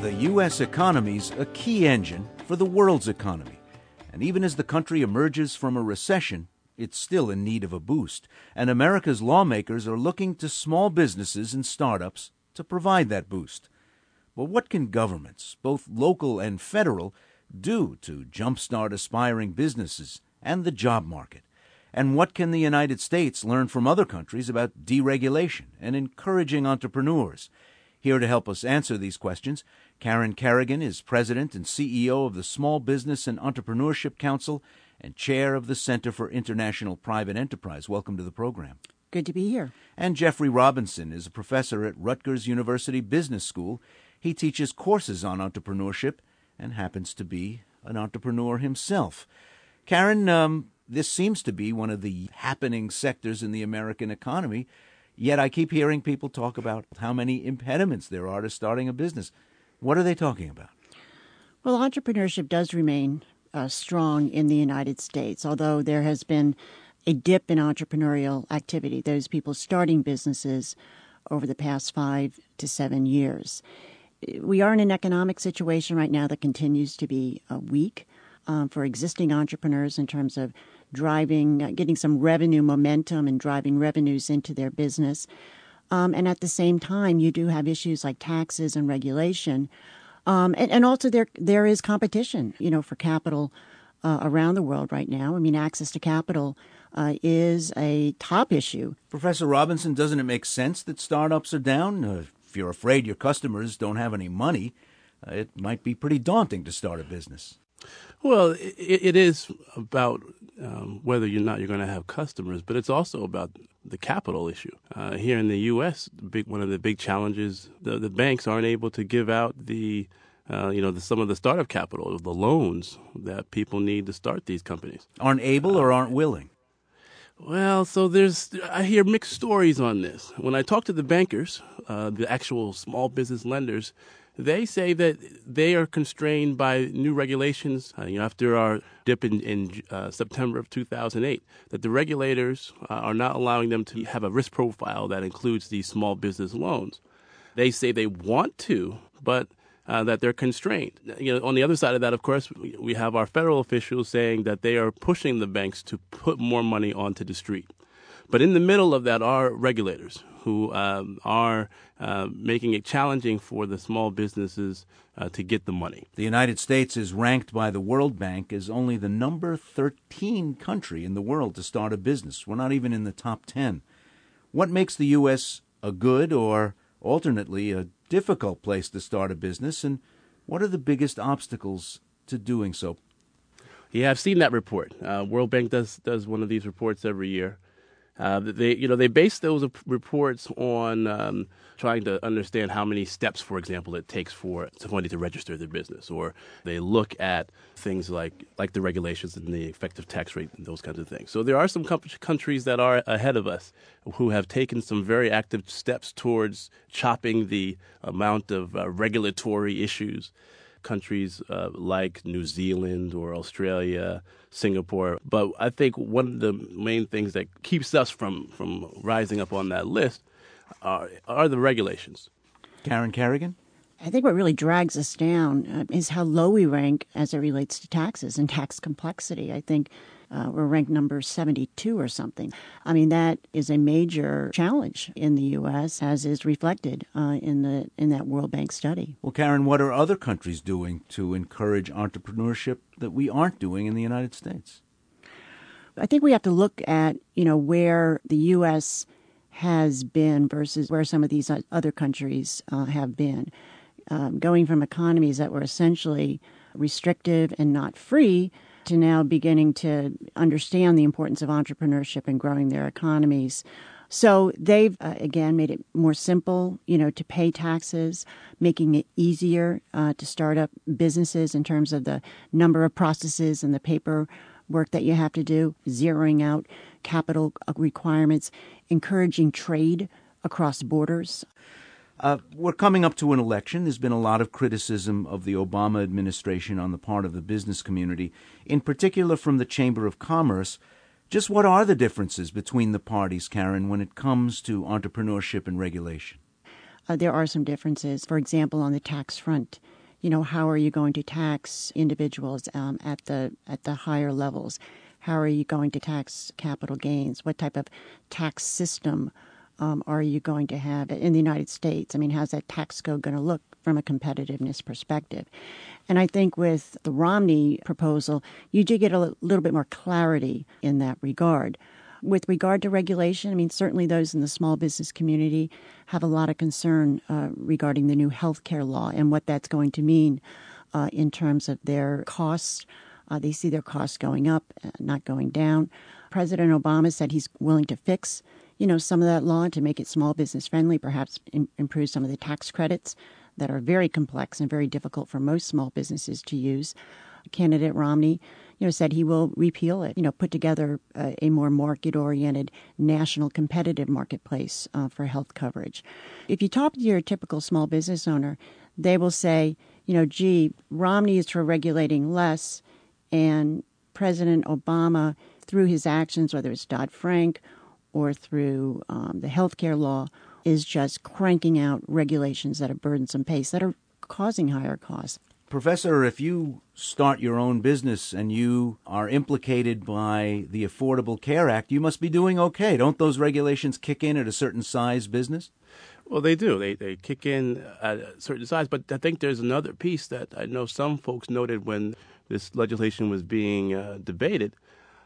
The U.S. economy's a key engine for the world's economy. And even as the country emerges from a recession, it's still in need of a boost. And America's lawmakers are looking to small businesses and startups to provide that boost. But what can governments, both local and federal, do to jumpstart aspiring businesses and the job market? And what can the United States learn from other countries about deregulation and encouraging entrepreneurs? Here to help us answer these questions, Karen Kerrigan is president and CEO of the Small Business and Entrepreneurship Council and chair of the Center for International Private Enterprise. Welcome to the program. Good to be here. And Jeffrey Robinson is a professor at Rutgers University Business School. He teaches courses on entrepreneurship and happens to be an entrepreneur himself. Karen, um, this seems to be one of the happening sectors in the American economy. Yet I keep hearing people talk about how many impediments there are to starting a business. What are they talking about? Well, entrepreneurship does remain uh, strong in the United States, although there has been a dip in entrepreneurial activity, those people starting businesses over the past five to seven years. We are in an economic situation right now that continues to be uh, weak um, for existing entrepreneurs in terms of driving, uh, getting some revenue momentum and driving revenues into their business. Um, and at the same time, you do have issues like taxes and regulation. Um, and, and, also there there is competition, you know, for capital uh, around the world right now. I mean, access to capital uh, is a top issue. Professor Robinson, doesn't it make sense that startups are down? Uh, if you're afraid your customers don't have any money, uh, it might be pretty daunting to start a business. Well, it, it is about um, whether or not you're going to have customers, but it's also about the capital issue. Uh, here in the U.S., big, one of the big challenges the, the banks aren't able to give out the uh, you know the, some of the startup capital, the loans that people need to start these companies. Aren't able or aren't willing. Well, so there's I hear mixed stories on this. When I talk to the bankers, uh, the actual small business lenders, they say that they are constrained by new regulations uh, you know, after our dip in, in uh, September of 2008, that the regulators uh, are not allowing them to have a risk profile that includes these small business loans. They say they want to, but uh, that they're constrained. You know, on the other side of that, of course, we have our federal officials saying that they are pushing the banks to put more money onto the street. But in the middle of that are regulators who um, are uh, making it challenging for the small businesses uh, to get the money. The United States is ranked by the World Bank as only the number 13 country in the world to start a business. We're not even in the top 10. What makes the U.S. a good or alternately a difficult place to start a business, and what are the biggest obstacles to doing so? Yeah, I've seen that report. Uh, World Bank does does one of these reports every year. Uh, they, you know, they base those reports on um, trying to understand how many steps, for example, it takes for somebody to register their business, or they look at things like like the regulations and the effective tax rate and those kinds of things. So there are some countries that are ahead of us who have taken some very active steps towards chopping the amount of uh, regulatory issues countries uh, like New Zealand or Australia, Singapore. But I think one of the main things that keeps us from, from rising up on that list are, are the regulations. Karen Kerrigan? I think what really drags us down uh, is how low we rank as it relates to taxes and tax complexity. I think uh, we're ranked number 72 or something. I mean, that is a major challenge in the U.S., as is reflected uh, in the in that World Bank study. Well, Karen, what are other countries doing to encourage entrepreneurship that we aren't doing in the United States? I think we have to look at you know where the U.S. has been versus where some of these other countries uh, have been. Um, going from economies that were essentially restrictive and not free to now beginning to understand the importance of entrepreneurship and growing their economies. So they've uh, again made it more simple, you know, to pay taxes, making it easier uh, to start up businesses in terms of the number of processes and the paper work that you have to do, zeroing out capital requirements, encouraging trade across borders. Uh, we're coming up to an election. There's been a lot of criticism of the Obama administration on the part of the business community, in particular from the Chamber of Commerce. Just what are the differences between the parties, Karen, when it comes to entrepreneurship and regulation? uh, there are some differences. For example, on the tax front, you know, how are you going to tax individuals um, at the at the higher levels? How are you going to tax capital gains? What type of tax system um, are you going to have in the United States? I mean, how's that tax code going to look from a competitiveness perspective? And I think with the Romney proposal, you do get a little bit more clarity in that regard. With regard to regulation, I mean, certainly those in the small business community have a lot of concern uh, regarding the new health care law and what that's going to mean uh, in terms of their costs. Uh, they see their costs going up, uh, not going down. President Obama said he's willing to fix, you know, some of that law to make it small business friendly, perhaps in, improve some of the tax credits that are very complex and very difficult for most small businesses to use. Candidate Romney you know, said he will repeal it, you know, put together a, a more market oriented national competitive marketplace uh, for health coverage. If you talk to your typical small business owner, they will say, you know, gee, Romney is for regulating less, and President Obama, through his actions, whether it's Dodd Frank or through um, the health care law, is just cranking out regulations at a burdensome pace that are causing higher costs. Professor, if you start your own business and you are implicated by the Affordable Care Act, you must be doing okay. Don't those regulations kick in at a certain size business? Well, they do. They they kick in at a certain size, but I think there's another piece that I know some folks noted when this legislation was being uh, debated,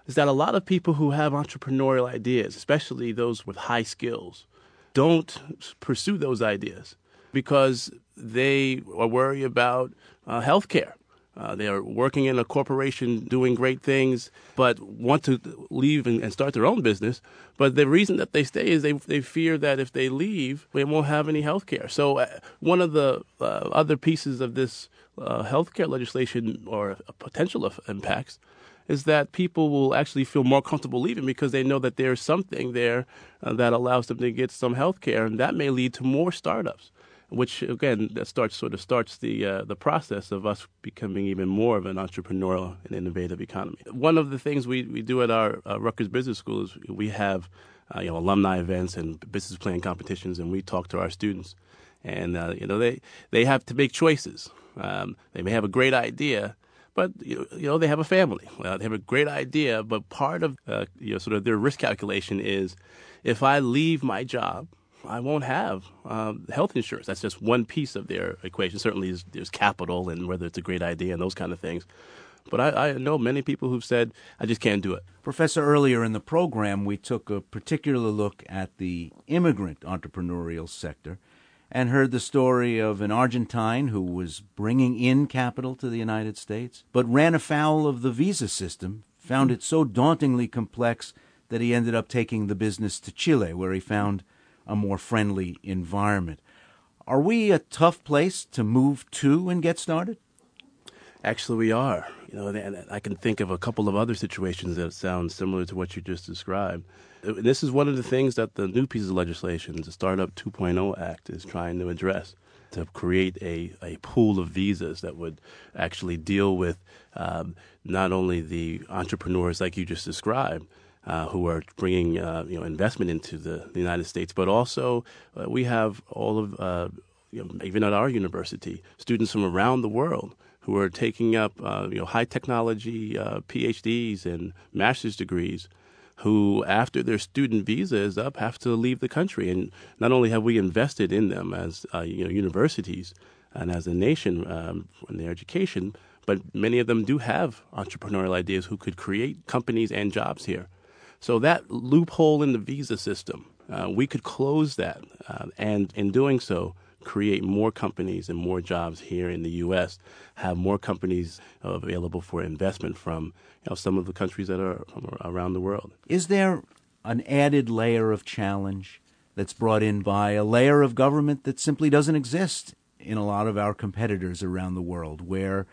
is that a lot of people who have entrepreneurial ideas, especially those with high skills, don't pursue those ideas because they are worried about uh, health care. Uh, they are working in a corporation doing great things, but want to leave and, and, start their own business. But the reason that they stay is they, they fear that if they leave, they won't have any health care. So, uh, one of the uh, other pieces of this uh, health care legislation or potential impacts is that people will actually feel more comfortable leaving because they know that there's something there uh, that allows them to get some health care, and that may lead to more startups which again that starts sort of starts the uh, the process of us becoming even more of an entrepreneurial and innovative economy. One of the things we, we do at our uh, Rutgers Business School is we have uh, you know alumni events and business plan competitions, and we talk to our students, and uh, you know they they have to make choices. Um, they may have a great idea, but you know they have a family. Well, they have a great idea, but part of uh, you know sort of their risk calculation is if I leave my job I won't have um, health insurance. That's just one piece of their equation. Certainly, there's, there's, capital and whether it's a great idea and those kind of things. But I, I, know many people who've said, I just can't do it. Professor, earlier in the program, we took a particular look at the immigrant entrepreneurial sector and heard the story of an Argentine who was bringing in capital to the United States, but ran afoul of the visa system, found it so dauntingly complex that he ended up taking the business to Chile, where he found a more friendly environment. Are we a tough place to move to and get started? Actually, we are. You know, and I can think of a couple of other situations that sound similar to what you just described. This is one of the things that the new piece of legislation, the Startup 2.0 Act, is trying to address to create a, a pool of visas that would actually deal with um, not only the entrepreneurs like you just described, uh, who are bringing uh, you know investment into the, the United States, but also uh, we have all of uh, you know, even at our university students from around the world who are taking up uh, you know high technology uh, PhDs and master's degrees. Who, after their student visa is up, have to leave the country, and not only have we invested in them as you know universities and as a nation um, in their education, but many of them do have entrepreneurial ideas who could create companies and jobs here. So that loophole in the visa system, uh, we could close that, uh, and in doing so, create more companies and more jobs here in the U.S. Have more companies available for investment from you know, some of the countries that are around the world. Is there an added layer of challenge that's brought in by a layer of government that simply doesn't exist in a lot of our competitors around the world, where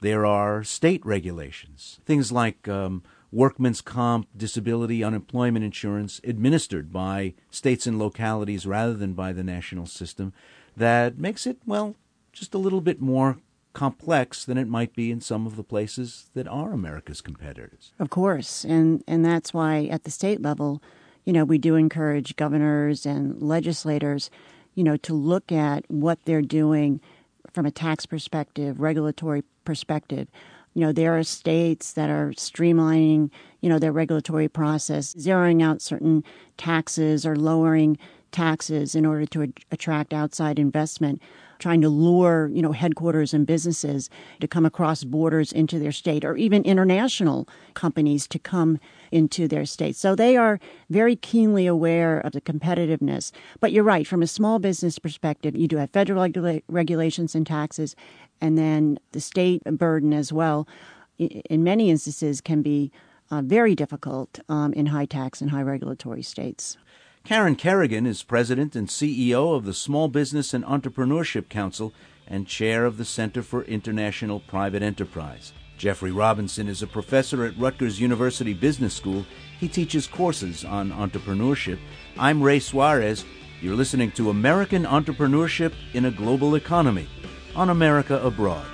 there are state regulations, things like um, workman's comp, disability, unemployment insurance administered by states and localities rather than by the national system that makes it, well, just a little bit more complex than it might be in some of the places that are America's competitors. Of course. And and that's why at the state level, you know, we do encourage governors and legislators you know, to look at what they're doing from a tax perspective, regulatory perspective. You know, there are states that are streamlining, you know, their regulatory process, zeroing out certain taxes or lowering taxes in order to attract outside investment trying to lure, you know, headquarters and businesses to come across borders into their state or even international companies to come into their state. So they are very keenly aware of the competitiveness. But you're right, from a small business perspective, you do have federal regula- regulations and taxes, and then the state burden as well, in many instances, can be uh, very difficult um, in high tax and high regulatory states. Karen Kerrigan is president and CEO of the Small Business and Entrepreneurship Council and chair of the Center for International Private Enterprise. Jeffrey Robinson is a professor at Rutgers University Business School. He teaches courses on entrepreneurship. I'm Ray Suarez. You're listening to American Entrepreneurship in a Global Economy on America Abroad.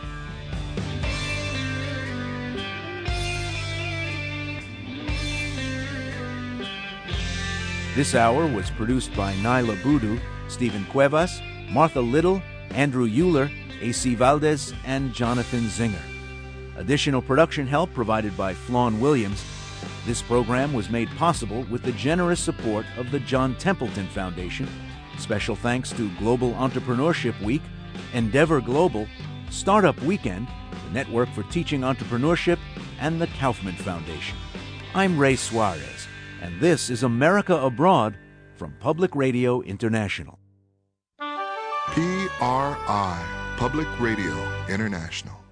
This hour was produced by Naila Boodoo, Stephen Cuevas, Martha Little, Andrew Euler, A.C. Valdez, and Jonathan Zinger. Additional production help provided by Flawn Williams. This program was made possible with the generous support of the John Templeton Foundation. Special thanks to Global Entrepreneurship Week, Endeavor Global, Startup Weekend, the Network for Teaching Entrepreneurship, and the Kauffman Foundation. I'm Ray Suarez and this is America Abroad from Public Radio International. PRI, Public Radio International.